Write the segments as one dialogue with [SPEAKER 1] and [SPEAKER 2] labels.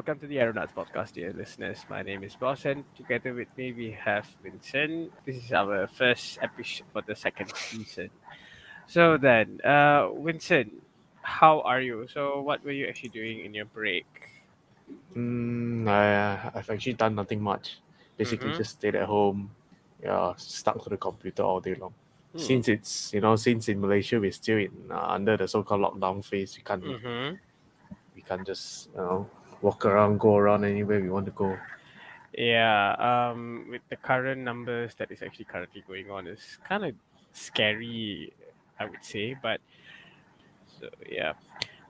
[SPEAKER 1] welcome to the Aeronauts podcast, dear listeners. My name is Boss, and together with me we have Vincent. This is our first episode for the second season. So then, uh, Vincent, how are you? So, what were you actually doing in your break?
[SPEAKER 2] Mm, I, I've actually done nothing much. Basically,
[SPEAKER 1] Mhm.
[SPEAKER 2] just stayed at home, yeah, stuck to the computer all day long.
[SPEAKER 1] Hmm.
[SPEAKER 2] Since it's you know, since in Malaysia we're still in uh, under the so-called lockdown phase, we can't
[SPEAKER 1] Mm-hmm.
[SPEAKER 2] we can't just you know walk around, go around anywhere we want to go.
[SPEAKER 1] Yeah, um, with the current numbers that is actually currently going on, is kind of scary, I would say. But so yeah,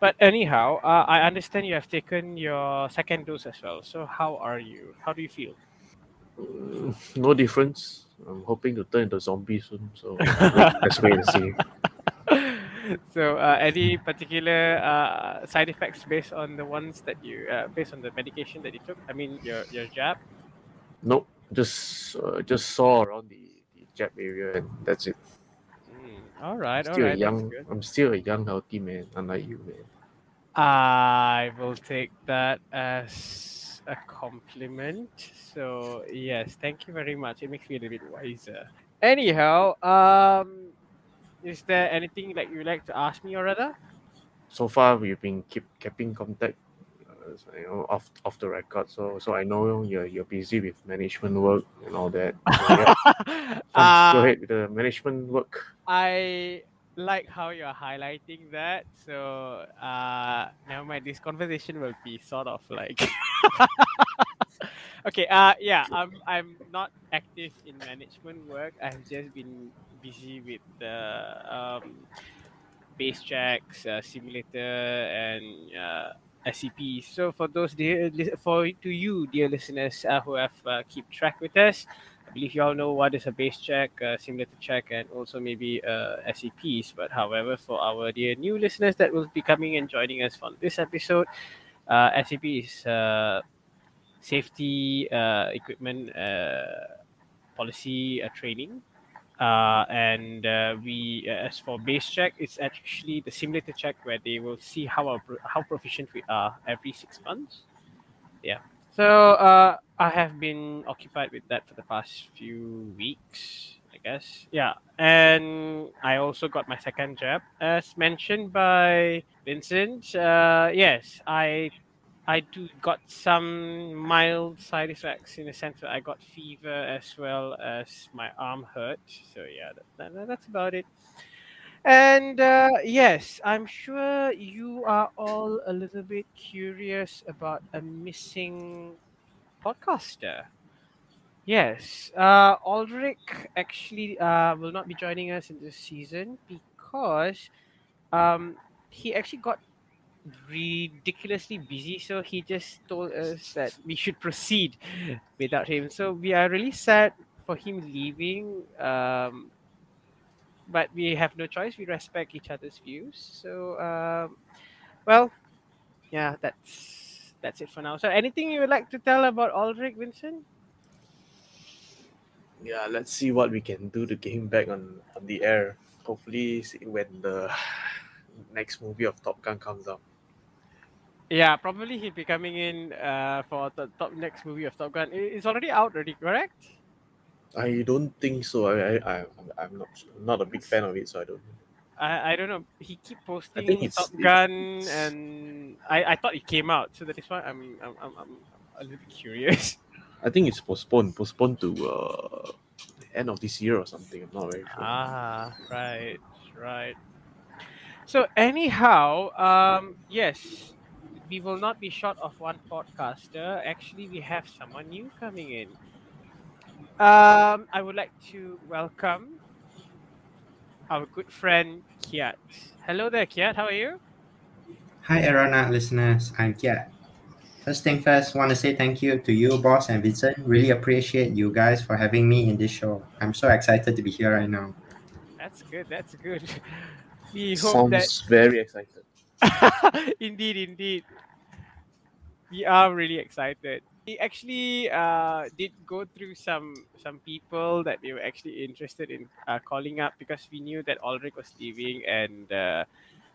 [SPEAKER 1] but anyhow, uh, I understand you have taken your second dose as well. So how are you? How do you feel?
[SPEAKER 2] Mm, no difference. I'm hoping to turn into a zombie soon. So let's wait and see.
[SPEAKER 1] so uh, any particular uh, side effects based on the ones that you uh, based on the medication that you took? I mean your your jab.
[SPEAKER 2] Nope, just uh, just saw around the, the jab area and that's it.
[SPEAKER 1] Mm, all right,
[SPEAKER 2] I'm still
[SPEAKER 1] right,
[SPEAKER 2] a young. I'm still a young, healthy man, unlike you, man.
[SPEAKER 1] I will take that as a compliment. So yes, thank you very much. It makes me a little bit wiser. Anyhow, um, is there anything that you'd like to ask me or rather?
[SPEAKER 2] so far we've been keep keeping contact uh, so, you know off off the record so so i know you're you're busy with management work and all that So, yeah, go
[SPEAKER 1] Uh,
[SPEAKER 2] ahead with the management work
[SPEAKER 1] I like how you're highlighting that. So uh never mind, this conversation will be sort of like Okay, uh yeah, I'm I'm not active in management work. I've just been busy with the um base checks, uh, simulator and uh SEP. So for those dear for to you dear listeners uh, who have uh, keep track with us, I believe you all know what is a base check, a simulator check, and also maybe uh, SEPs. But however, for our dear new listeners that will be coming and joining us on this episode, uh, SEP is uh, safety uh, equipment uh, policy uh, training. Uh, and uh, we, uh, as for base check, it's actually the simulator check where they will see how our, how proficient we are every six months. Yeah. So uh, I have been occupied with that for the past few weeks, I guess. Yeah, and I also got my second job as mentioned by Vincent. Uh, yes, I I do got some mild side effects in the sense that I got fever as well as my arm hurt. So yeah, that, that, that's about it. And uh, yes, I'm sure you are all a little bit curious about a missing podcaster. Yes, uh, Aldrich actually uh, will not be joining us in this season because um, he actually got ridiculously busy. So he just told us that we should proceed without him. So we are really sad for him leaving. Um, but we have no choice. We respect each other's views. So, um, well, yeah, that's that's it for now. So, anything you would like to tell about Aldrich, Vincent?
[SPEAKER 2] yeah let's see what we can do to get him back on on the air hopefully when the next movie of top gun comes out
[SPEAKER 1] Yeah, probably he'll be coming in uh, for the top next movie of Top Gun. It's already out already, correct?
[SPEAKER 2] i don't think so i i, I i'm not not a big fan of it so i don't know
[SPEAKER 1] I, I don't know. He keep posting Top Gun,
[SPEAKER 2] it's-
[SPEAKER 1] and I, I thought it came out, so that is why I'm I'm, I'm, I'm a little bit curious.
[SPEAKER 2] i think it's postponed postponed to uh end of this year or something i'm not very sure
[SPEAKER 1] Ah, right, right. So anyhow, um, yes, we will not be short of one podcaster. Actually, we have someone new coming in. Um, I would like to welcome our good friend Kiat. Hello there, Kiat. How are you?
[SPEAKER 3] Hi, Aeronaut listeners. I'm Kiat. First thing first, want to say thank you to you, boss, and Vincent. Really appreciate you guys for having me in this show. I'm so excited to be here right now.
[SPEAKER 1] That's good. That's good. We hope that
[SPEAKER 2] sounds very excited
[SPEAKER 1] indeed, indeed. We are really excited. We actually uh, did go through some some people that we were actually interested in uh, calling up because we knew that Aldrich was leaving and uh,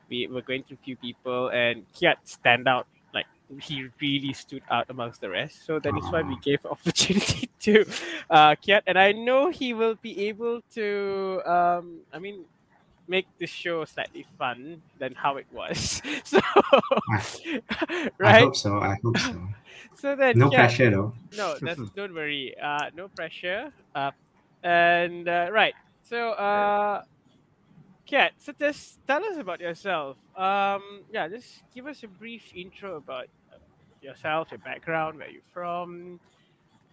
[SPEAKER 1] we were going through few people and Kiat stand out like he really stood out amongst the rest. So that is why we gave opportunity to uh, Kiat, and I know he will be able to. Um, I mean, make this show slightly fun than how it was. So,
[SPEAKER 3] I
[SPEAKER 1] right.
[SPEAKER 3] hope so. I hope so.
[SPEAKER 1] So then,
[SPEAKER 3] No
[SPEAKER 1] yeah,
[SPEAKER 3] pressure though.
[SPEAKER 1] no, that's don't worry. Uh, no pressure. Uh, and uh, right. So, uh, Kiat, so just tell us about yourself. Um, yeah, just give us a brief intro about yourself, your background, where you're from,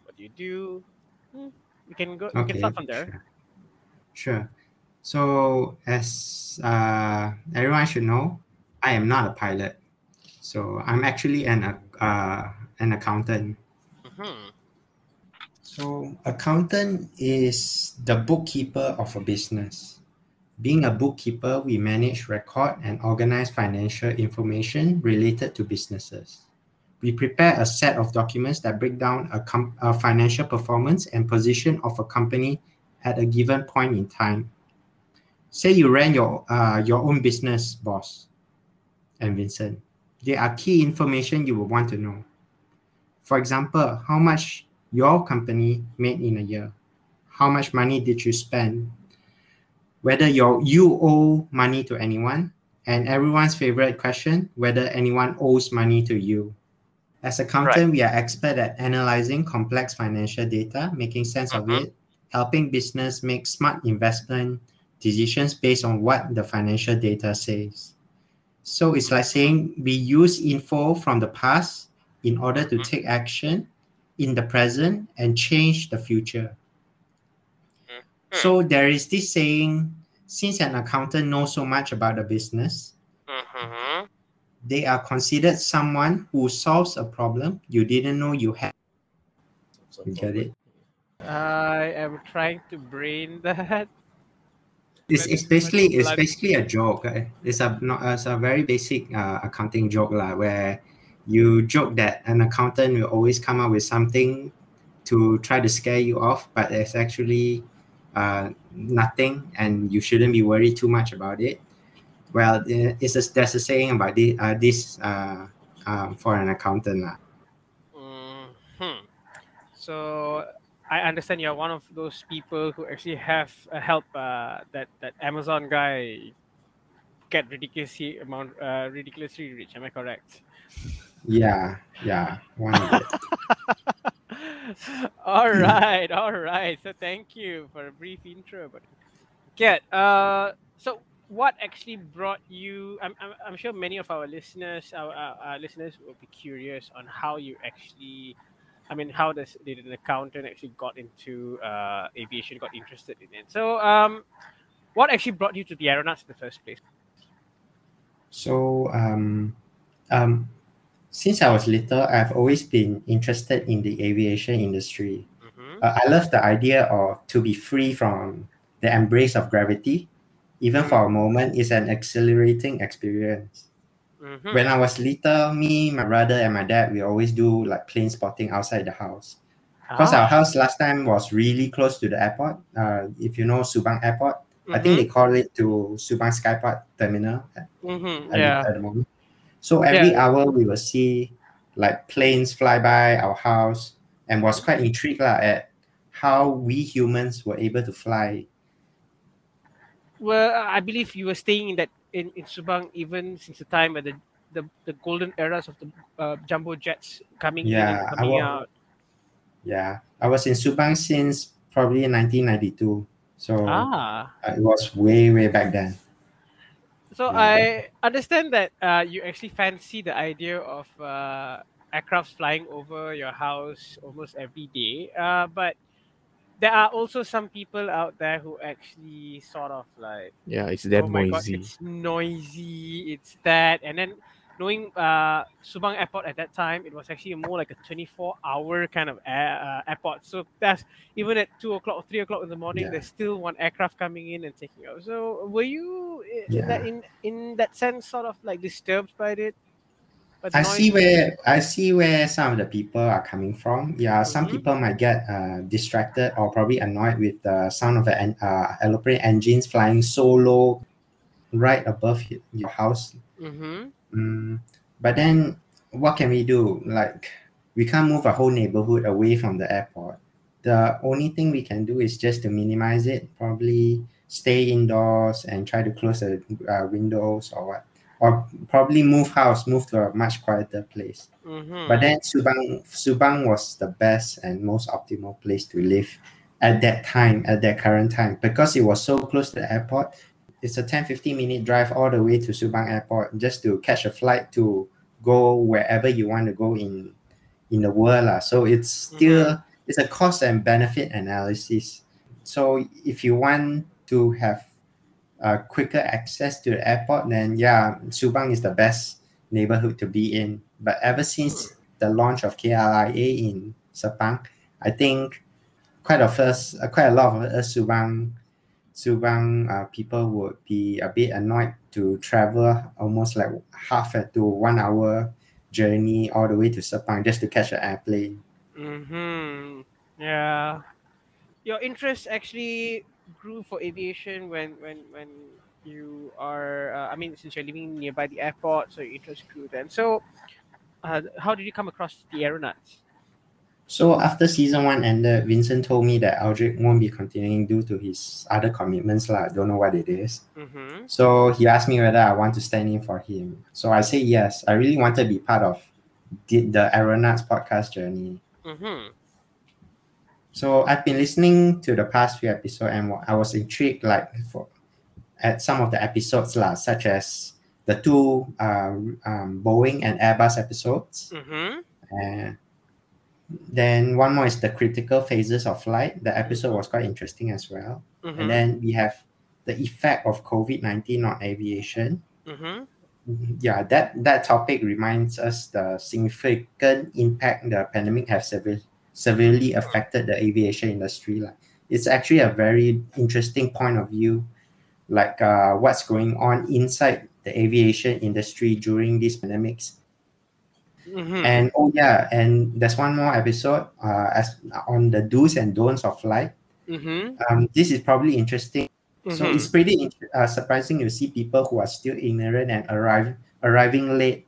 [SPEAKER 1] what you do. Hmm, You can go. You can start from there.
[SPEAKER 3] Sure. Sure. So, as uh, everyone should know, I am not a pilot. So, I'm actually an uh, an accountant.
[SPEAKER 1] hmm
[SPEAKER 3] So, accountant is the bookkeeper of a business. Being a bookkeeper, we manage, record, and organize financial information related to businesses. We prepare a set of documents that break down a, com- a financial performance and position of a company at a given point in time. Say you ran your uh, your own business, boss, and Vincent. There are key information you will want to know. For example, how much your company made in a year, how much money did you spend, whether your you owe money to anyone, and everyone's favorite question, whether anyone owes money to you. As accountant, we are expert at analyzing complex financial data, making sense of
[SPEAKER 1] Mhm.
[SPEAKER 3] it, helping business make smart investment decisions based on what the financial data says. So it's like saying we use info from the past in order to
[SPEAKER 1] Mhm.
[SPEAKER 3] take action in the present and change the future. So there is this saying since an accountant knows so much about the business,
[SPEAKER 1] Mm-hmm.
[SPEAKER 3] they are considered someone who solves a problem you didn't know you had. You get it?
[SPEAKER 1] I am trying to brain that.
[SPEAKER 3] It's, it's basically it's basically a joke. eh. It's a not it's a very basic uh, accounting joke lah, where you joke that an accountant will always come up with something to try to scare you off, but it's actually uh, nothing, and you shouldn't be worried too much about it. Well, it's a, there's a saying about this, uh, this uh, um, for an accountant lah.
[SPEAKER 1] Hmm. So I understand you're one of those people who actually have uh, helped uh, that that Amazon guy get ridiculously amount uh, ridiculously rich. Am I correct?
[SPEAKER 3] Yeah, yeah, one of
[SPEAKER 1] all right, all right. So thank you for a brief intro. But get uh, so what actually brought you? I'm, I'm, I'm sure many of our listeners, our, our, our listeners, will be curious on how you actually. I mean, how does did an accountant actually got into uh, aviation, got interested in it? So, um, what actually brought you to the aeronauts in the first place?
[SPEAKER 3] So, um, um, since I was little, I've always been interested in the aviation industry.
[SPEAKER 1] Mm-hmm.
[SPEAKER 3] Uh, I love the idea of to be free from the embrace of gravity. Even for a moment, it's an exhilarating experience.
[SPEAKER 1] Mm-hmm.
[SPEAKER 3] When I was little, me, my brother, and my dad, we always do like plane spotting outside the house. Because
[SPEAKER 1] Ah.
[SPEAKER 3] our house last time was really close to the airport. Uh, if you know Subang Airport, I think they call it to Subang Skyport Terminal
[SPEAKER 1] Mhm,
[SPEAKER 3] at,
[SPEAKER 1] Yeah.
[SPEAKER 3] at the moment. So every
[SPEAKER 1] Yeah.
[SPEAKER 3] hour we will see like planes fly by our house and was quite intrigued lah, at how we humans were able to fly.
[SPEAKER 1] Well, I believe you were staying in that in, in Subang even since the time where the the, the golden eras of the uh, jumbo jets coming in
[SPEAKER 3] Yeah,
[SPEAKER 1] and
[SPEAKER 3] I
[SPEAKER 1] coming
[SPEAKER 3] wa-
[SPEAKER 1] out.
[SPEAKER 3] Yeah, I was in Subang since probably 1992. So
[SPEAKER 1] Ah,
[SPEAKER 3] uh, it was way, way back then.
[SPEAKER 1] so
[SPEAKER 3] Yeah.
[SPEAKER 1] I understand that uh, you actually fancy the idea of uh, aircrafts flying over your house almost every day. Uh, but there are also some people out there who actually sort of like
[SPEAKER 2] Yeah, it's that
[SPEAKER 1] oh my god,
[SPEAKER 2] noisy.
[SPEAKER 1] it's noisy, it's that, and then knowing uh, Subang Airport at that time, it was actually more like a 24-hour kind of air, uh, airport. So that's even at two o'clock or three o'clock in the morning,
[SPEAKER 3] Yeah.
[SPEAKER 1] there's still one aircraft coming in and taking off. So were you i- in that in in that sense sort of like disturbed by it? The
[SPEAKER 3] I see where I see where some of the people are coming from. Yeah, some
[SPEAKER 1] Mhm.
[SPEAKER 3] people might get uh, distracted or probably annoyed with the sound of an uh, aeroplane engines flying so low, right above your house.
[SPEAKER 1] Mm-hmm.
[SPEAKER 3] Mm, but then what can we do? Like, we can't move a whole neighborhood away from the airport. The only thing we can do is just to minimize it, probably stay indoors and try to close the uh, windows or what. Or probably move house, move to a much quieter place.
[SPEAKER 1] Mhm.
[SPEAKER 3] But then Subang, Subang was the best and most optimal place to live at that time, at that current time, because it was so close to the airport. It's a 10 15 minute drive all the way to Subang Airport just to catch a flight to go wherever you want to go in in the world. lah. So it's still it's a cost and benefit analysis. So if you want to have uh, quicker access to the airport, then yeah, Subang is the best neighborhood to be in. But ever since the launch of KLIA in Sepang, I think quite of us, uh, quite a lot of us Subang, Subang uh, people would be a bit annoyed to travel almost like half a to one hour journey all the way to Sepang just to catch an airplane.
[SPEAKER 1] Mm-hmm. Yeah. Your interest actually grew for aviation when when when you are uh, I mean since you're living nearby the airport, so your interest grew then. So uh, how did you come across the aeronauts?
[SPEAKER 3] So after season one ended, Vincent told me that Aldrich won't be continuing due to his other commitments. Lah. Don't know what it is.
[SPEAKER 1] Mm-hmm.
[SPEAKER 3] So he asked me whether I want to stand in for him. So I say yes. I really want to be part of the, the Aeronauts podcast journey.
[SPEAKER 1] Mm-hmm.
[SPEAKER 3] So I've been listening to the past few episodes and I was intrigued like for at some of the episodes lah, such as the two uh, um, Boeing and Airbus episodes.
[SPEAKER 1] Mm-hmm.
[SPEAKER 3] And then one more is the critical phases of flight. The episode was quite interesting as well.
[SPEAKER 1] Mm-hmm.
[SPEAKER 3] And then we have the effect of COVID 19 on aviation.
[SPEAKER 1] mm-hmm.
[SPEAKER 3] Yeah, that, that topic reminds us the significant impact the pandemic has sever- severely affected the aviation industry. Like, it's actually a very interesting point of view, like uh, what's going on inside the aviation industry during these pandemics
[SPEAKER 1] Mm-hmm.
[SPEAKER 3] and oh yeah, and there's one more episode uh, as on the do's and don'ts of flight.
[SPEAKER 1] mm-hmm.
[SPEAKER 3] Um, this is probably interesting. So
[SPEAKER 1] Mhm.
[SPEAKER 3] it's pretty uh, surprising to see people who are still ignorant and arrive arriving late.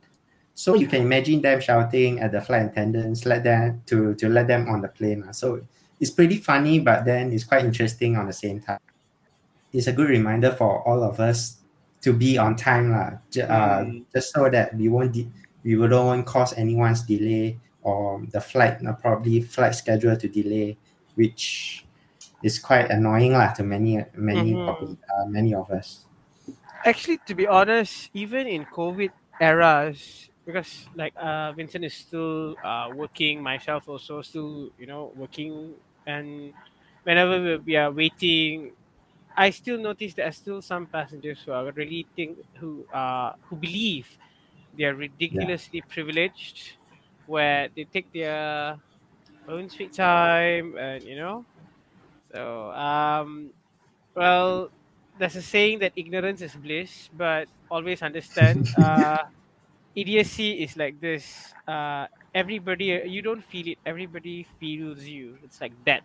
[SPEAKER 3] So you can imagine them shouting at the flight attendants, let them to to let them on the plane. lah. So it's pretty funny, but then it's quite interesting on the same time. It's a good reminder for all of us to be on time, lah. Uh,
[SPEAKER 1] Mm.
[SPEAKER 3] just so that we won't de- we don't cause anyone's delay or the flight uh, probably flight schedule to delay, which is quite annoying lah to many many
[SPEAKER 1] Mhm.
[SPEAKER 3] popu- uh, many of us.
[SPEAKER 1] Actually, to be honest, even in COVID eras, because like uh, Vincent is still uh, working, myself also still, you know, working, and whenever we, are waiting, I still notice there are still some passengers who are really think who uh who believe they are ridiculously privileged, where they take their own sweet time, and you know, so um, well, there's a saying that ignorance is bliss, but always understand uh, idiocy is like this. Uh, everybody, you don't feel it. Everybody feels you. It's like death.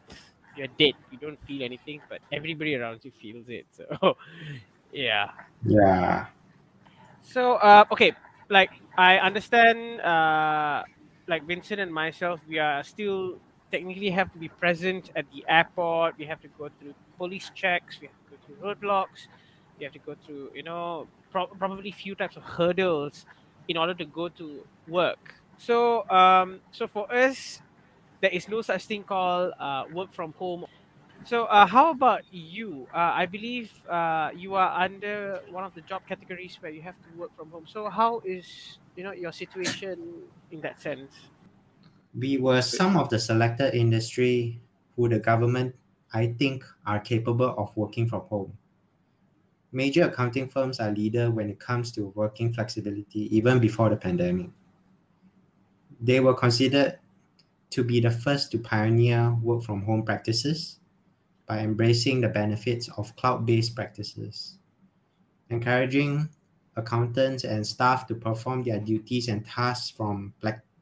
[SPEAKER 1] You're dead. You don't feel anything, but everybody around you feels it. So, yeah.
[SPEAKER 3] Yeah,
[SPEAKER 1] So, uh, okay, like I understand, uh, like Vincent and myself, we are still technically have to be present at the airport. We have to go through police checks. We have to go through roadblocks. We have to go through, you know, pro- probably few types of hurdles in order to go to work. So, um, so for us, there is no such thing called uh, work from home so, uh, how about you? Uh, I believe uh, you are under one of the job categories where you have to work from home. So, how is you know your situation in that sense?
[SPEAKER 3] we were some of the selected industry who the government I think are capable of working from home. Major accounting firms are leader when it comes to working flexibility even before the pandemic. They were considered to be the first to pioneer work from home practices by embracing the benefits of cloud-based practices, encouraging accountants and staff to perform their duties and tasks from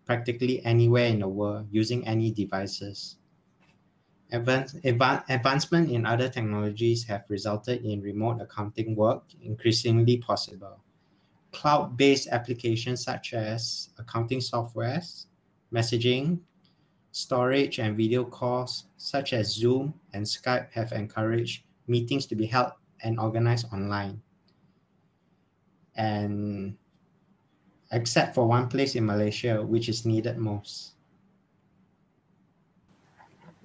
[SPEAKER 3] practically anywhere in the world using any devices. Advance, advan- advancement in other technologies have resulted in remote accounting work increasingly possible, cloud-based applications such as accounting softwares, messaging, storage, and video calls such as Zoom and Skype have encouraged meetings to be held and organized online. And except for one place in Malaysia, which is needed most.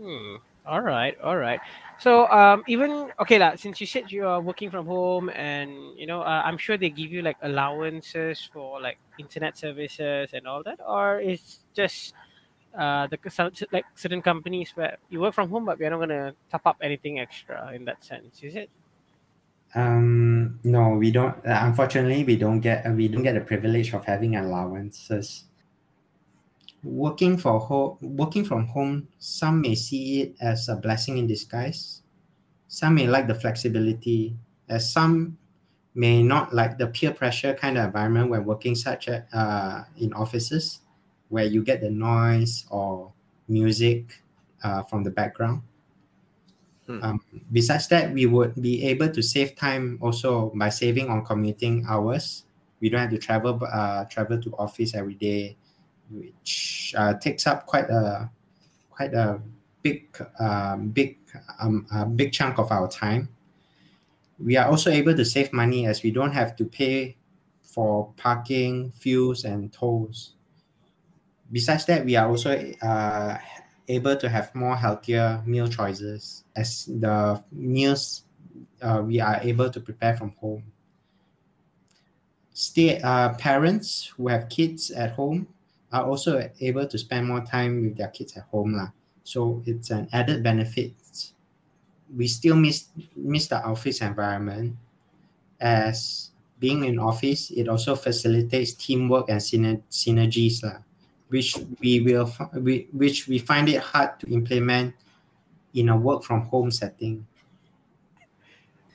[SPEAKER 1] Hmm. All right. All right. So um, even okay lah. Since you said you are working from home, and you know, uh, I'm sure they give you like allowances for like internet services and all that, or it's just uh, the like certain companies where you work from home, but we're not gonna top up anything extra in that sense. Is it?
[SPEAKER 3] Um, no, we don't. Uh, unfortunately, we don't get uh, we don't get the privilege of having allowances. Working for home, working from home, some may see it as a blessing in disguise. Some may like the flexibility, as some may not like the peer pressure kind of environment when working such a, uh, in offices, where you get the noise or music uh, from the background. Um, besides that, we would be able to save time also by saving on commuting hours. We don't have to travel uh, travel to office every day, which uh, takes up quite a quite a big uh, big um, a big chunk of our time. We are also able to save money as we don't have to pay for parking, fuels, and tolls. Besides that, we are also uh, able to have more healthier meal choices as the meals uh, we are able to prepare from home. Stay uh, parents who have kids at home are also able to spend more time with their kids at home lah. So it's an added benefit. We still miss miss the office environment as being in office it also facilitates teamwork and syner- synergies lah which we will we, which we find it hard to implement in a work from home setting.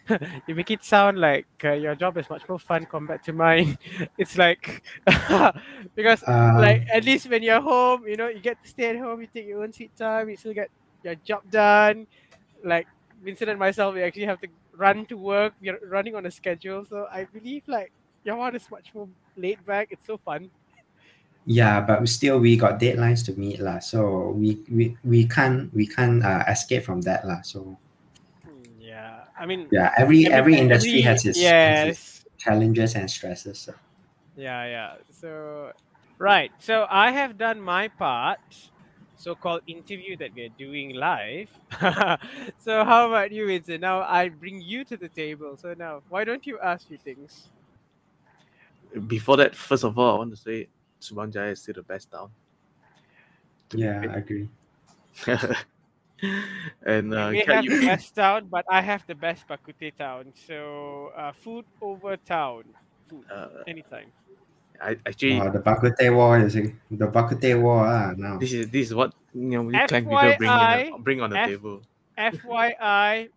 [SPEAKER 1] you make it sound like uh, your job is much more fun compared to mine. It's like because
[SPEAKER 3] Um,
[SPEAKER 1] like at least when you're home, you know, you get to stay at home, you take your own sweet time, you still get your job done. Like Vincent and myself, we actually have to run to work. We're running on a schedule, so I believe like your one is much more laid back. It's so fun.
[SPEAKER 3] Yeah, but still we got deadlines to meet lah. So we we, we can't we can't uh, escape from that lah. So
[SPEAKER 1] I mean,
[SPEAKER 3] yeah, every every, industry
[SPEAKER 1] every-
[SPEAKER 3] has its, has its challenges and stresses. So.
[SPEAKER 1] Yeah, yeah. So, right. So I have done my part, so-called interview that we're doing live. so how about you, Vincent? Now I bring you to the table. So now, why don't you ask me things?
[SPEAKER 2] Before that, first of all, I want to say Subang Jaya is still the best town. to
[SPEAKER 3] Yeah. I agree.
[SPEAKER 2] and
[SPEAKER 1] We
[SPEAKER 2] uh,
[SPEAKER 1] may
[SPEAKER 2] can
[SPEAKER 1] have
[SPEAKER 2] you,
[SPEAKER 1] the best town, but I have the best Bak Kut Teh town. So uh, food over town. Food
[SPEAKER 2] uh,
[SPEAKER 1] anytime.
[SPEAKER 2] I actually
[SPEAKER 3] Oh, the Bak Kut Teh War is the Bak Kut Teh War ah, now.
[SPEAKER 2] this is this is what you know we Klang people bring in
[SPEAKER 1] FYI,
[SPEAKER 2] bring on the
[SPEAKER 1] F-
[SPEAKER 2] table.
[SPEAKER 1] FYI,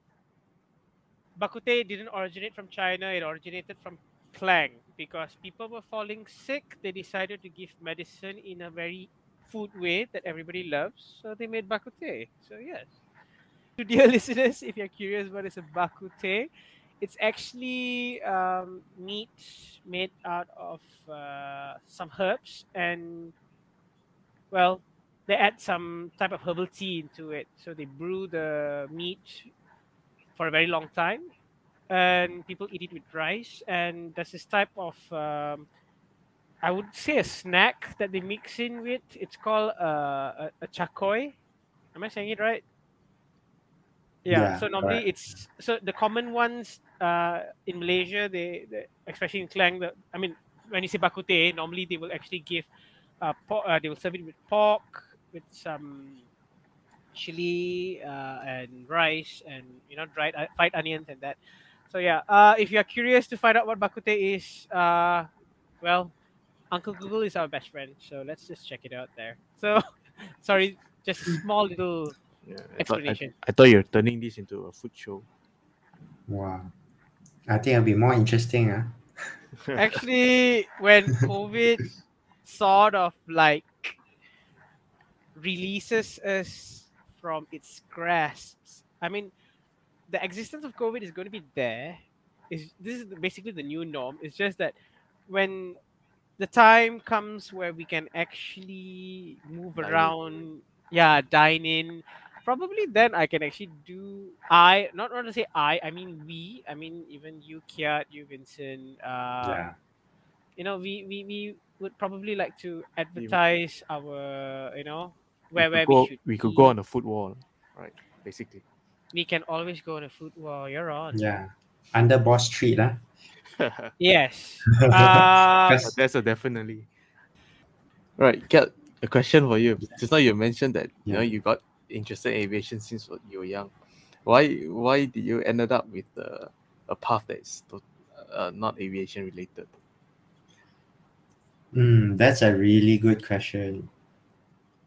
[SPEAKER 1] Bak Kut Teh didn't originate from China, it originated from Klang because people were falling sick. They decided to give medicine in a very food way that everybody loves, so they made Bak Kut Teh. So, yes. To dear listeners, if you're curious what is a Bak Kut Teh, it's actually um, meat made out of uh, some herbs and, well, they add some type of herbal tea into it. So they brew the meat for a very long time, and people eat it with rice. And there's this type of, um, I would say, a snack that they mix in with. It's called uh, a, a chakoy. Am I saying it right? Yeah.
[SPEAKER 3] Yeah,
[SPEAKER 1] so normally
[SPEAKER 3] correct.
[SPEAKER 1] it's so the common ones uh, in Malaysia, they, they especially in Klang. The, I mean, when you say bak kut teh, normally they will actually give uh, pork, uh, they will serve it with pork with some chili uh, and rice and you know dried uh, fried onions and that. So yeah, uh, if you are curious to find out what bak kut teh is, uh, well, Uncle Google is our best friend, so let's just check it out there. So, sorry, just a small little
[SPEAKER 2] Yeah, I thought I,
[SPEAKER 1] explanation.
[SPEAKER 2] I thought you're turning this into a food show.
[SPEAKER 3] Wow. I think it'll be more interesting. Ah.
[SPEAKER 1] Actually, when COVID sort of like releases us from its grasp, I mean, the existence of COVID is going to be there. Is this is basically the new norm? It's just that when the time comes where we can actually move
[SPEAKER 2] Dine in.
[SPEAKER 1] around, yeah, dine in. Probably then I can actually do I not not to say I I mean we I mean even you Kiat you Vincent uh
[SPEAKER 3] yeah.
[SPEAKER 1] you know we we, we would probably like to advertise our you know where
[SPEAKER 2] we
[SPEAKER 1] where
[SPEAKER 2] could go,
[SPEAKER 1] we should
[SPEAKER 2] we could
[SPEAKER 1] eat.
[SPEAKER 2] go on a food wall, right? Basically.
[SPEAKER 1] we can always go on a food wall you're on
[SPEAKER 3] Yeah. Under Boss Street, huh?
[SPEAKER 1] Yes uh,
[SPEAKER 3] Yes.
[SPEAKER 2] That's a definitely. Right, Kiat, a question for you. Just now you mentioned that you know you got interested in aviation since you were young. Why why did you ended up with uh, a path that is to, uh, not aviation related?
[SPEAKER 3] Mm, that's a really good question.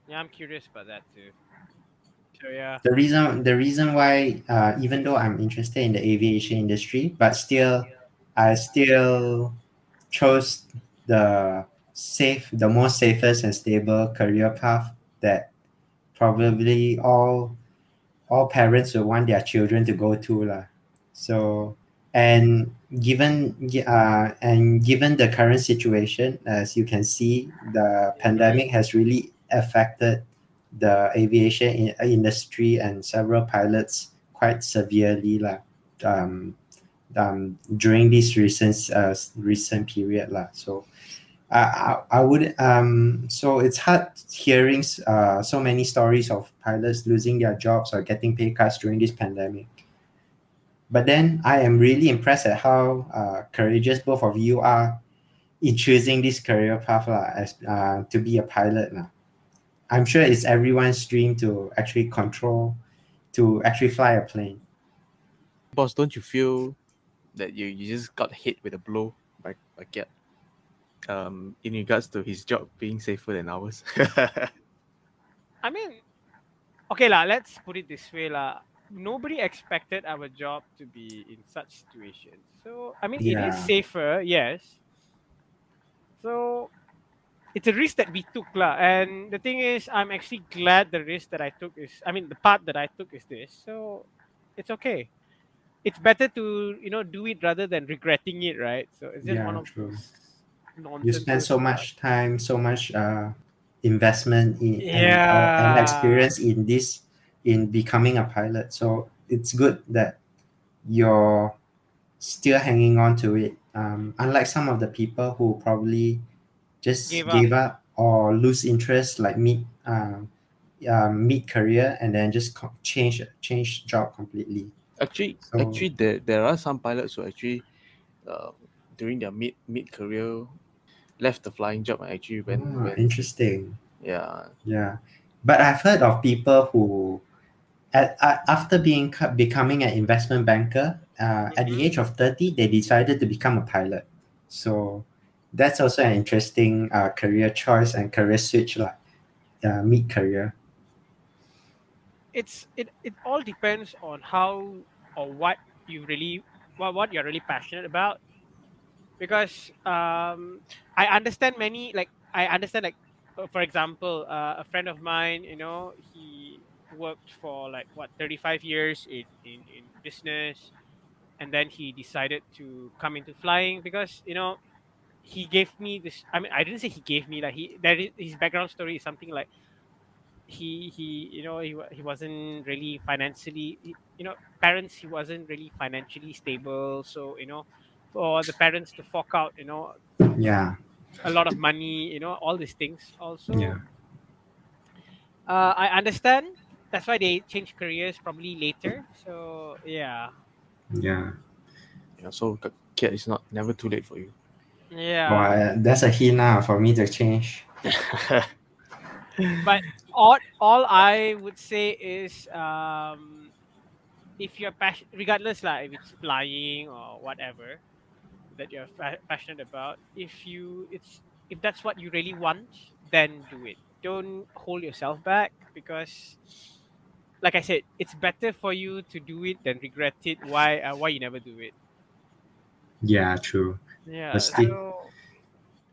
[SPEAKER 1] yeah i'm curious about that too so yeah
[SPEAKER 3] The reason the reason why uh, even though I'm interested in the aviation industry, but still I still chose the safe the most safest and stable career path that probably all all parents would want their children to go to lah. So and given gi- uh, and given the current situation, as you can see, the pandemic has really affected the aviation in- industry and several pilots quite severely lah. Um, um, during this recent uh, recent period lah. So I, I, would um so it's hard hearing uh, so many stories of pilots losing their jobs or getting pay cuts during this pandemic. But then I am really impressed at how uh, courageous both of you are in choosing this career path lah, as uh, to be a pilot lah. I'm sure it's everyone's dream to actually control, to actually fly a plane.
[SPEAKER 2] Boss, don't you feel that you, you just got hit with a blow by, by Kiat? Um, in regards to his job being safer than ours.
[SPEAKER 1] I mean, okay lah. Let's put it this way lah. Nobody expected our job to be in such situations. So I mean, it is safer, yes. So it's a risk that we took lah. And the thing is, I'm actually glad the risk that I took is. I mean, the part that I took is this. So it's okay. It's better to you know do it rather than regretting it, right? So it's just
[SPEAKER 3] Yeah,
[SPEAKER 1] one of
[SPEAKER 3] true.
[SPEAKER 1] those nonsense.
[SPEAKER 3] You spend so much time, so much uh, investment in and, uh,
[SPEAKER 1] Yeah.
[SPEAKER 3] and experience in this, in becoming a pilot. So it's good that you're still hanging on to it. Um, unlike some of the people who probably just
[SPEAKER 1] Gave
[SPEAKER 3] gave up, or lose interest, like mid, um, uh, mid career, and then just co- change change job completely.
[SPEAKER 2] Actually,
[SPEAKER 3] So-
[SPEAKER 2] actually, there there are some pilots who actually, uh, during their mid mid career, left the flying job and actually went,
[SPEAKER 3] Ah,
[SPEAKER 2] went
[SPEAKER 3] interesting.
[SPEAKER 2] yeah
[SPEAKER 3] Yeah, but I've heard of people who, at, at after being becoming an investment banker, uh, at the
[SPEAKER 1] Mhm.
[SPEAKER 3] age of thirty, they decided to become a pilot. So that's also an interesting uh, career choice and career switch, like uh, mid career.
[SPEAKER 1] It's it, it all depends on how or what you really what, what you're really passionate about. Because um i understand many like i understand like uh, for example uh, a friend of mine you know he worked for like what 35 years in, in in business and then he decided to come into flying because you know he gave me this i mean i didn't say he gave me like he that is, his background story is something like he he you know he, he wasn't really financially you know parents he wasn't really financially stable so you know for the parents to fork out you know
[SPEAKER 3] Yeah,
[SPEAKER 1] a lot of money you know all these things also
[SPEAKER 3] Yeah.
[SPEAKER 1] uh, i understand that's why they change careers probably later so yeah
[SPEAKER 3] yeah.
[SPEAKER 2] yeah. So K- Kiat, it's not never too late for you.
[SPEAKER 1] yeah
[SPEAKER 3] Well, that's a hint now for me to change.
[SPEAKER 1] but all, all I would say is um, if you're passionate, regardless like if it's flying or whatever that you're fa- passionate about, if you it's if that's what you really want, then do it. Don't hold yourself back because, like I said, it's better for you to do it than regret it. Why uh, why you never do it?
[SPEAKER 3] Yeah, true.
[SPEAKER 1] Yeah. So,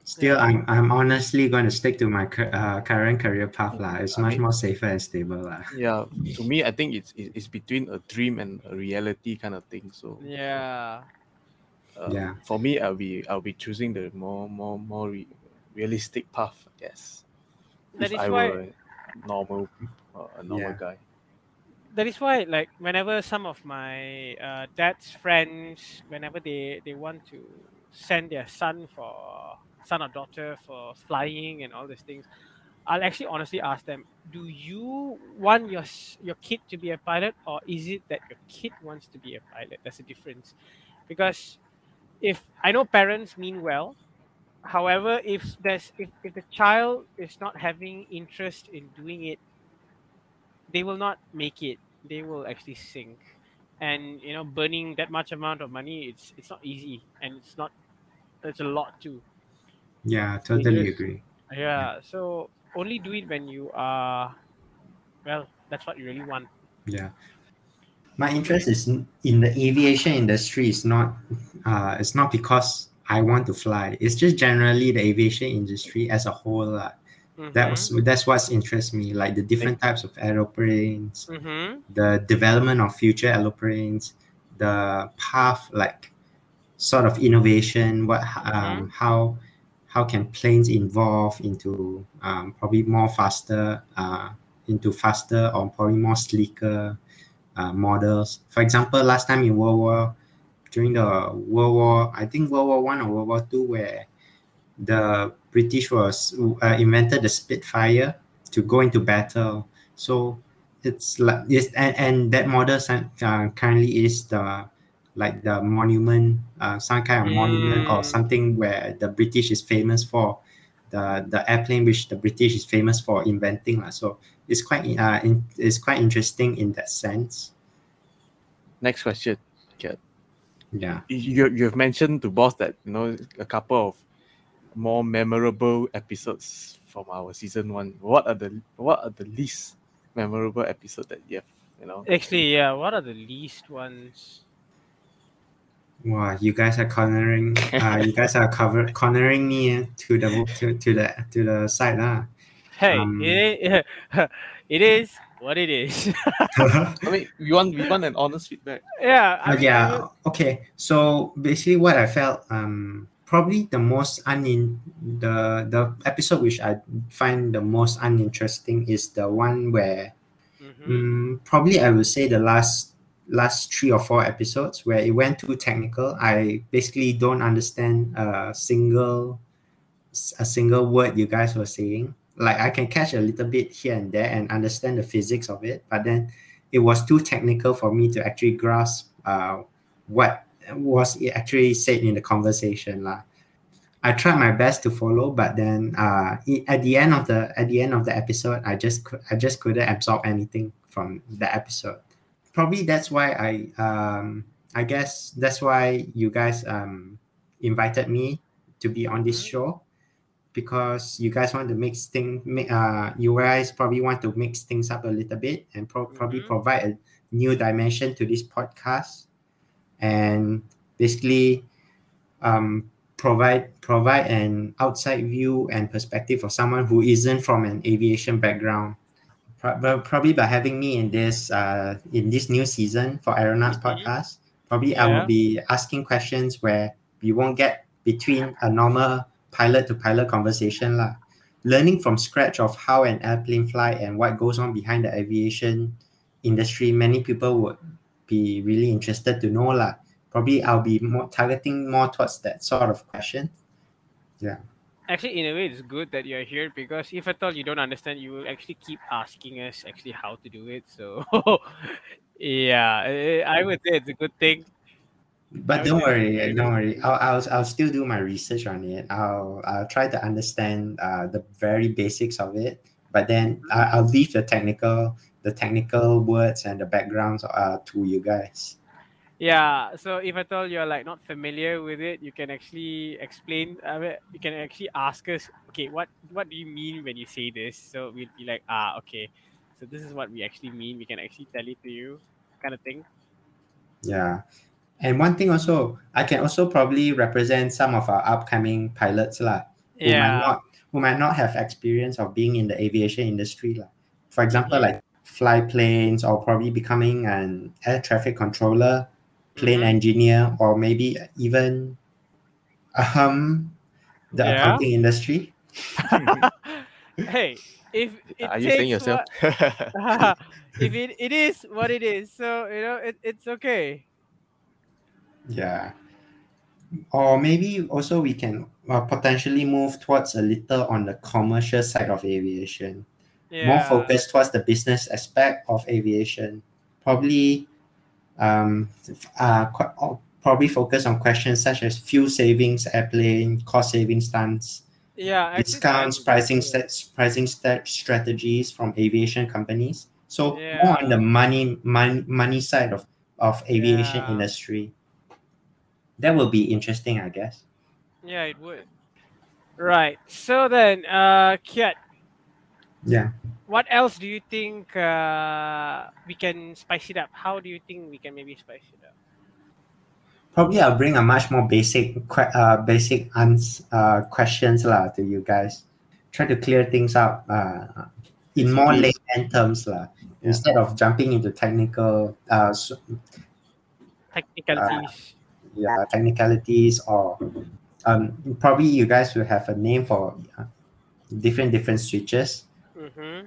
[SPEAKER 3] Still,
[SPEAKER 1] Yeah.
[SPEAKER 3] I'm I'm honestly going to stick to my uh, current career path lah. It's much more safer and stable lah.
[SPEAKER 2] yeah, to me, I think it's it's between a dream and a reality kind of thing. So
[SPEAKER 1] yeah.
[SPEAKER 2] Um,
[SPEAKER 3] Yeah.
[SPEAKER 2] For me, I'll be I'll be choosing the more more more re- realistic path. I guess.
[SPEAKER 1] That
[SPEAKER 2] if
[SPEAKER 1] is
[SPEAKER 2] I
[SPEAKER 1] why-
[SPEAKER 2] were a normal uh, a normal
[SPEAKER 3] Yeah.
[SPEAKER 2] guy.
[SPEAKER 1] that is why like whenever some of my uh, dad's friends whenever they they want to send their son for son or daughter for flying and all these things i'll actually honestly ask them do you want your your kid to be a pilot or is it that your kid wants to be a pilot? There's a difference. Because if i know parents mean well however if there's if, if the child is not having interest in doing it they will not make it. They will actually sink. And you know burning that much amount of money it's it's not easy and it's not it's a lot too
[SPEAKER 3] Yeah, totally
[SPEAKER 1] Yes.
[SPEAKER 3] agree.
[SPEAKER 1] yeah so only do it when you are well that's what you really want
[SPEAKER 3] Yeah. My interest is in the aviation industry is not uh it's not because I want to fly. It's just generally the aviation industry as a whole. Uh, that was that's what's interests me, like the different types of aeroplanes,
[SPEAKER 1] mm-hmm.
[SPEAKER 3] the development of future aeroplanes, the path like sort of innovation, what um, how how can planes evolve into um, probably more faster uh, into faster or probably more sleeker uh, models. For example, last time in World War during the World War, I think World War One or World War Two, where the British was uh, invented the Spitfire to go into battle. So it's like yes, and, and that model uh, currently is the like the monument, uh, some kind of monument or
[SPEAKER 1] Mm.
[SPEAKER 3] something where the British is famous for the the airplane which the British is famous for inventing. lah. So it's quite uh, in, it's quite interesting in that sense.
[SPEAKER 2] Next question.
[SPEAKER 3] Yeah.
[SPEAKER 2] You you have mentioned to boss that you know a couple of more memorable episodes from our season one. What are the what are the least memorable episode that you have you know?
[SPEAKER 1] actually yeah what are the least ones
[SPEAKER 3] Wow, you guys are cornering. Uh, you guys are cover cornering me to the to, to the to the side, ah.
[SPEAKER 1] hey
[SPEAKER 3] Um,
[SPEAKER 1] it, it is what it is
[SPEAKER 2] I mean, we want we want an honest feedback.
[SPEAKER 1] yeah I
[SPEAKER 3] Uh,
[SPEAKER 1] mean,
[SPEAKER 3] yeah. Okay. So basically, what I felt, um, probably the most unin the the episode which I find the most uninteresting is the one where,
[SPEAKER 1] Mhm.
[SPEAKER 3] um, probably I would say the last last three or four episodes where it went too technical. I basically don't understand a single a single word you guys were saying. Like I can catch a little bit here and there and understand the physics of it, but then it was too technical for me to actually grasp uh, what was actually said in the conversation lah. I tried my best to follow, but then uh, at the end of the at the end of the episode, I just I just couldn't absorb anything from the episode. Probably that's why I um I guess that's why you guys um invited me to be on this
[SPEAKER 1] Mhm.
[SPEAKER 3] show because you guys want to mix thing make uh you guys probably want to mix things up a little bit and pro- probably
[SPEAKER 1] Mhm.
[SPEAKER 3] provide a new dimension to this podcast and basically um provide provide an outside view and perspective for someone who isn't from an aviation background probably by having me in this uh in this new season for aeronauts
[SPEAKER 1] Mhm.
[SPEAKER 3] podcast probably i will be asking questions where we won't get between a normal pilot to pilot conversation lah. learning from scratch of how an airplane fly and what goes on behind the aviation industry many people would be really interested to know lah. probably i'll be more targeting more towards that sort of question
[SPEAKER 1] actually in a way it's good that you're here because if at all you don't understand you will actually keep asking us actually how to do it so yeah i would say it's a good thing
[SPEAKER 3] But don't worry, don't worry. I'll, I'll, I'll still do my research on it. I'll, I'll try to understand uh, the very basics of it. But then I, I'll leave the technical, the technical words and the backgrounds uh, to you guys.
[SPEAKER 1] Yeah so if at all you're like not familiar with it you can actually explain I mean, you can actually ask us okay what what do you mean when you say this so we'll be like ah okay so this is what we actually mean we can actually tell it to you kind of thing
[SPEAKER 3] Yeah. And one thing also, I can also probably represent some of our upcoming pilots lah, who might not who might not have experience of being in the aviation industry. lah. For example,
[SPEAKER 1] Mhm.
[SPEAKER 3] like fly planes or probably becoming an air traffic controller, plane
[SPEAKER 1] Mhm.
[SPEAKER 3] engineer, or maybe even um, the
[SPEAKER 1] Yeah.
[SPEAKER 3] accounting industry.
[SPEAKER 1] hey, if it
[SPEAKER 2] Are you saying yourself?
[SPEAKER 1] what- if it, it is what it is, so you know it, it's okay.
[SPEAKER 3] Yeah. Or maybe also we can uh, potentially move towards a little on the commercial side of aviation.
[SPEAKER 1] Yeah.
[SPEAKER 3] more focused towards the business aspect of aviation. Probably, um, uh, probably focus on questions such as fuel savings, airplane cost saving stunts,
[SPEAKER 1] Yeah.
[SPEAKER 3] Discounts, pricing stats, pricing stat strategies from aviation companies. So more on the money, money, money side of of aviation
[SPEAKER 1] Yeah.
[SPEAKER 3] industry. That will be interesting, I guess.
[SPEAKER 1] Yeah, it would. Right. So then, uh, Kiat,
[SPEAKER 3] Yeah.
[SPEAKER 1] What else do you think uh, we can spice it up? How do you think we can maybe spice it up?
[SPEAKER 3] Probably I'll bring a much more basic que- uh, basic ans- uh, questions lah to you guys. Try to clear things up uh, in more
[SPEAKER 2] Basically-
[SPEAKER 3] layman terms lah. Instead of jumping into technical uh, s-
[SPEAKER 1] Technicalities.
[SPEAKER 3] yeah, technicalities or um, probably you guys will have a name for uh, different different switches.
[SPEAKER 1] mm-hmm.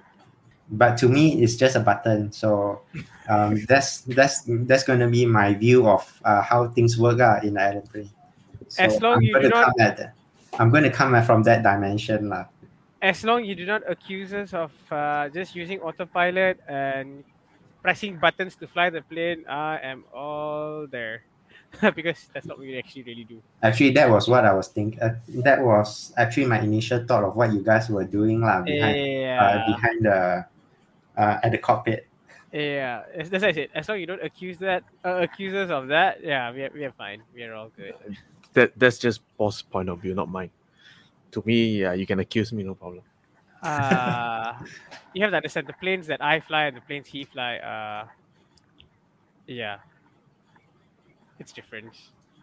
[SPEAKER 3] But to me, it's just a button. So um, that's that's that's going to be my view of uh, how things work uh, in the aeroplane. So
[SPEAKER 1] As long
[SPEAKER 3] I'm
[SPEAKER 1] you
[SPEAKER 3] going
[SPEAKER 1] do
[SPEAKER 3] to
[SPEAKER 1] not-
[SPEAKER 3] come at I'm going to come at from that dimension lah.
[SPEAKER 1] As long you do not accuse us of uh, just using autopilot and pressing buttons to fly the plane, I am all there. because that's what we actually really do.
[SPEAKER 3] Actually, that was what I was thinking. Uh, that was actually my initial thought of what you guys were doing lah behind
[SPEAKER 1] Yeah.
[SPEAKER 3] uh, behind the uh, at the cockpit.
[SPEAKER 1] Yeah, as- that's what I said. As long you don't accuse that, uh, accuse us of that, yeah, we are, we are fine. We are all good.
[SPEAKER 2] that that's just boss point of view, not mine. To me, yeah, you can accuse me, no problem.
[SPEAKER 1] Uh, you have to understand the planes that I fly and the planes he fly. Uh, yeah, it's different.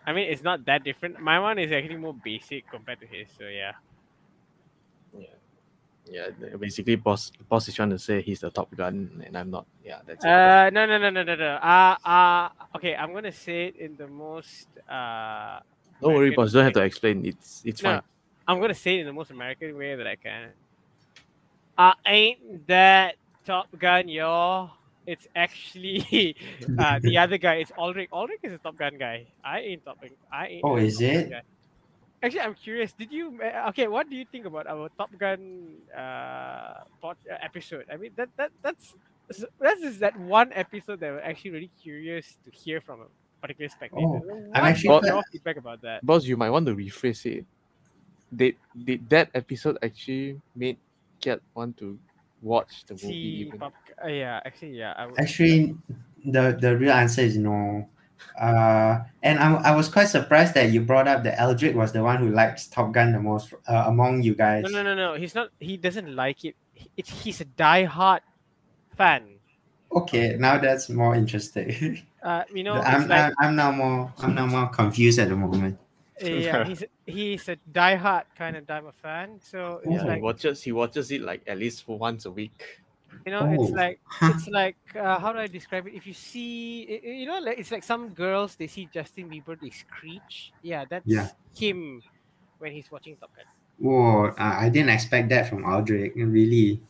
[SPEAKER 1] I mean, it's not that different. My one is actually more basic compared to his. So yeah.
[SPEAKER 2] Yeah, basically, boss boss is trying to say he's the top gun, and I'm not. Yeah, that's it.
[SPEAKER 1] Uh, no, no, no, no, no, no. Uh, uh, okay, I'm gonna say it in the most. Uh,
[SPEAKER 2] Don't worry,
[SPEAKER 1] American
[SPEAKER 2] boss. Don't have to explain. It's it's
[SPEAKER 1] No,
[SPEAKER 2] fine.
[SPEAKER 1] I'm gonna say it in the most American way that I can. Uh, ain't that Top Gun, yo? It's actually uh, the other guy. It's Aldrich. Aldrich is a Top Gun guy. I ain't Top Gun. I ain't.
[SPEAKER 3] Oh, is
[SPEAKER 1] Top
[SPEAKER 3] it?
[SPEAKER 1] guy. Actually, I'm curious. Did you? uh, Okay, what do you think about our Top Gun uh, pod, uh, episode? I mean, that that that's that's just that one episode that we're actually really curious to hear from a particular spectator.
[SPEAKER 3] Oh,
[SPEAKER 1] What
[SPEAKER 3] I'm actually
[SPEAKER 1] was
[SPEAKER 3] quite-
[SPEAKER 1] your feedback about that?
[SPEAKER 2] Boss, you might want to rephrase it. Did did that episode actually made Kiat want to watch the movie?
[SPEAKER 1] See,
[SPEAKER 2] Even?
[SPEAKER 1] pop, uh, yeah, actually, yeah. I would,
[SPEAKER 3] Actually, the the real answer is no. Uh, and I, I was quite surprised that you brought up that Aldrich was the one who likes Top Gun the most uh, among you guys.
[SPEAKER 1] no, no, no, no. He's not. He doesn't like it. It's he's a die-hard fan.
[SPEAKER 3] Okay, now that's more interesting.
[SPEAKER 1] Uh, you know,
[SPEAKER 3] I'm,
[SPEAKER 1] like,
[SPEAKER 3] I'm, I'm now more I'm now more confused at the moment.
[SPEAKER 1] yeah, he's he's a die-hard kind of Diamond fan. So
[SPEAKER 2] Yeah,
[SPEAKER 1] like
[SPEAKER 2] he watches he watches it like at least once a week.
[SPEAKER 1] You know, it's
[SPEAKER 3] Oh.
[SPEAKER 1] like it's like uh, how do I describe it? If you see, you know, like it's like some girls they see Justin Bieber they screech. Yeah, that's
[SPEAKER 3] Yeah.
[SPEAKER 1] him when he's watching Top Gun.
[SPEAKER 3] Whoa, I didn't expect that from Aldrich. Really.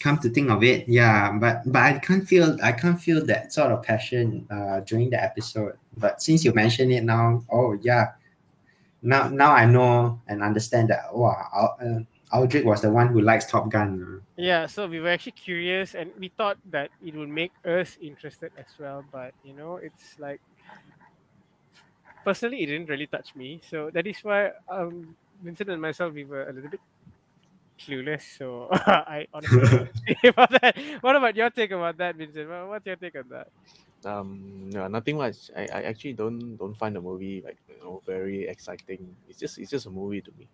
[SPEAKER 3] Come to think of it, yeah, but but I can't feel I can't feel that sort of passion uh, during the episode. But since you mention it now, oh yeah, now now I know and understand that. Wow, uh, Aldrich was the one who likes Top Gun.
[SPEAKER 1] Yeah, so we were actually curious and we thought that it would make us interested as well, but you know, it's like personally it didn't really touch me. So that is why um Vincent and myself we were a little bit clueless. So I honestly don't know what to say about that. What about your take about that, Vincent? What- What's your take on that?
[SPEAKER 2] Um, no, nothing much. I, I actually don't don't find the movie like you know very exciting. It's just it's just a movie to me.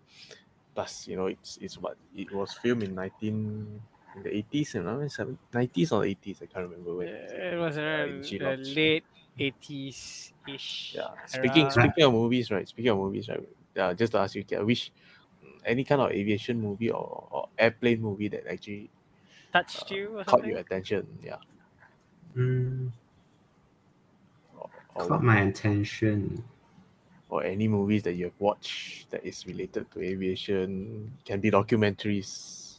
[SPEAKER 2] Plus, you know, it's it's what it was filmed in nineteen in the eighties, you know, nineties or eighties. I can't remember when.
[SPEAKER 1] It was
[SPEAKER 2] in
[SPEAKER 1] around
[SPEAKER 2] G
[SPEAKER 1] the late eighties ish.
[SPEAKER 2] Yeah. Speaking
[SPEAKER 1] era.
[SPEAKER 2] speaking of movies, right? Speaking of movies, right? Uh, just to ask you, I wish any kind of aviation movie or, or airplane movie that actually
[SPEAKER 1] touched you or
[SPEAKER 2] caught
[SPEAKER 1] something?
[SPEAKER 2] your attention. Yeah.
[SPEAKER 3] Mm,
[SPEAKER 2] or,
[SPEAKER 3] Caught my attention.
[SPEAKER 2] Or any movies that you have watched that is related to aviation. Can be documentaries.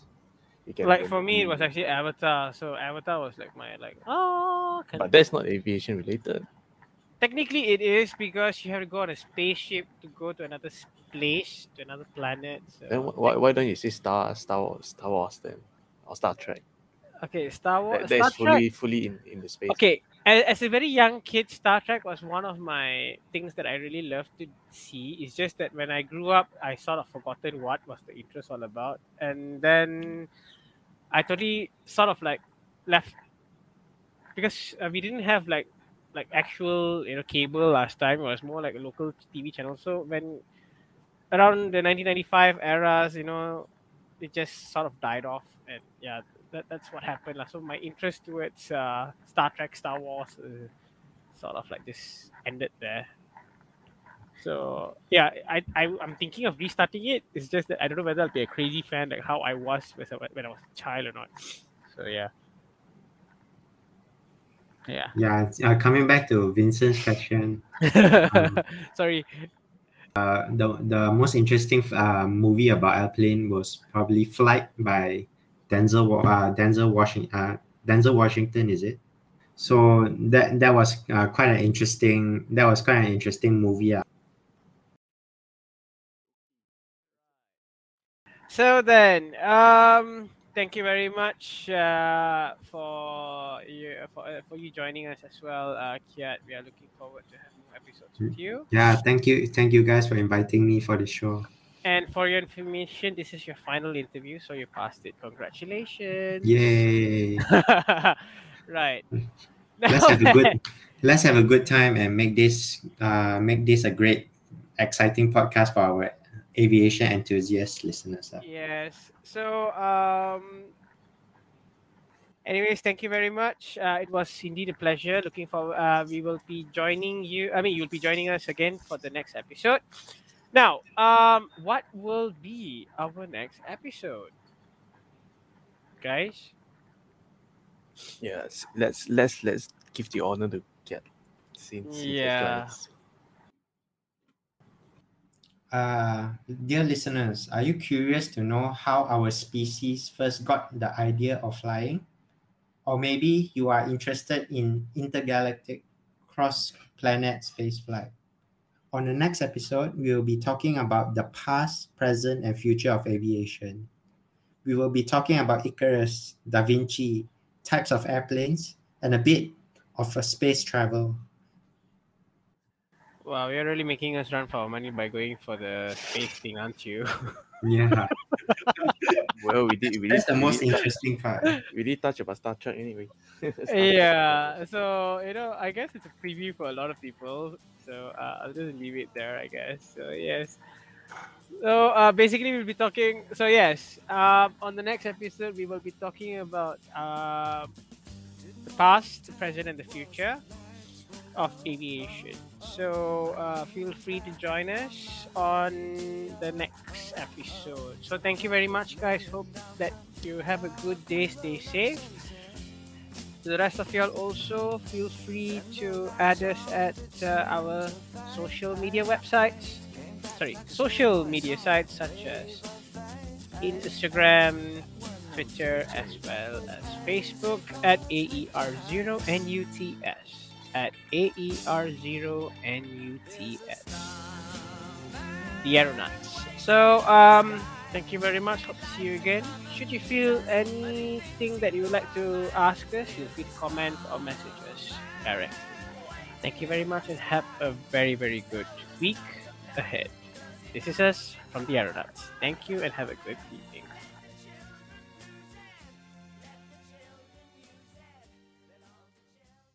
[SPEAKER 1] Like for me, it was actually Avatar. So Avatar was like my like ah, oh. can-
[SPEAKER 2] But that's not aviation related.
[SPEAKER 1] Technically, it is because you have to go on a spaceship to go to another place, to another planet. So
[SPEAKER 2] Then wh- why, why don't you say Star Star Wars, Star Wars then, or Star Trek?
[SPEAKER 1] Okay, Star Wars.
[SPEAKER 2] That, that
[SPEAKER 1] Star
[SPEAKER 2] is
[SPEAKER 1] Trek.
[SPEAKER 2] fully fully in, in the space.
[SPEAKER 1] Okay, as, a very young kid, Star Trek was one of my things that I really loved to see. It's just that when I grew up, I sort of forgotten what was the interest all about, and then I totally sort of like left because uh, we didn't have like like actual you know cable last time. It was more like a local TV channel. So when around the 1995 eras, you know, it just sort of died off, and yeah, that, that's what happened. So my interest towards uh, Star Trek, Star Wars, uh, sort of like just ended there. So yeah, I, I I'm thinking of restarting it. It's just that I don't know whether I'll be a crazy fan like how I was when I when I was a child or not. So yeah. Yeah.
[SPEAKER 3] Yeah, uh, coming back to Vincent's question,
[SPEAKER 1] Sorry.
[SPEAKER 3] uh, the the most interesting uh, movie about airplane was probably Flight by Denzel uh, Denzel Washington. Uh, Denzel Washington, is it? So that that was uh, quite an interesting. That was quite an interesting movie. Uh.
[SPEAKER 1] So then, um, thank you very much uh, for you for, uh, for you joining us as well, uh, Kiat. We are looking forward to having more episodes with you.
[SPEAKER 3] Yeah, thank you, thank you guys for inviting me for the show.
[SPEAKER 1] And for your information, this is your final interview, so you passed it. Congratulations!
[SPEAKER 3] Yay!
[SPEAKER 1] right.
[SPEAKER 3] let's have a good let's have a good time and make this uh, make this a great exciting podcast for our aviation enthusiast listeners.
[SPEAKER 1] Yes. So, um, anyways, thank you very much. Uh, it was indeed a pleasure. Looking forward. Uh, we will be joining you. I mean, you'll be joining us again for the next episode. Now, um, what will be our next episode, guys?
[SPEAKER 2] Yes, let's let's let's give the honor to Kiat since he has joined
[SPEAKER 1] Yeah.
[SPEAKER 2] us.
[SPEAKER 3] Uh, dear listeners, are you curious to know how our species first got the idea of flying? Or maybe you are interested in intergalactic cross planet spaceflight. On the next episode, we will be talking about the past, present, and future of aviation. We will be talking about Icarus, Da Vinci, types of airplanes, and a bit of a space travel.
[SPEAKER 1] Wow, you're really making us run for our money by going for the space thing, aren't you?
[SPEAKER 3] Yeah,
[SPEAKER 2] Well, we did. We
[SPEAKER 3] that's
[SPEAKER 2] did,
[SPEAKER 3] the most
[SPEAKER 2] did,
[SPEAKER 3] interesting part.
[SPEAKER 2] we did touch about Star Trek anyway. Star Trek.
[SPEAKER 1] yeah so you know i guess it's a preview for a lot of people so uh, i'll just leave it there i guess so yes so uh, basically we'll be talking so yes um, on the next episode we will be talking about uh, the past the present and the future of aviation so uh, feel free to join us on the next episode. So thank you very much guys. Hope that you have a good day. Stay safe. To the rest of y'all also feel free to add us at uh, our social media websites. Sorry social media sites such as instagram twitter as well as facebook at E aer0nuts at E aer0nuts the aeronauts. So um thank you very much. Hope to see you again. Should you feel anything that you would like to ask us feel free to comment or message us directly. Thank you very much and have a very very good week ahead. This is us from the aeronauts. Thank you and have a good evening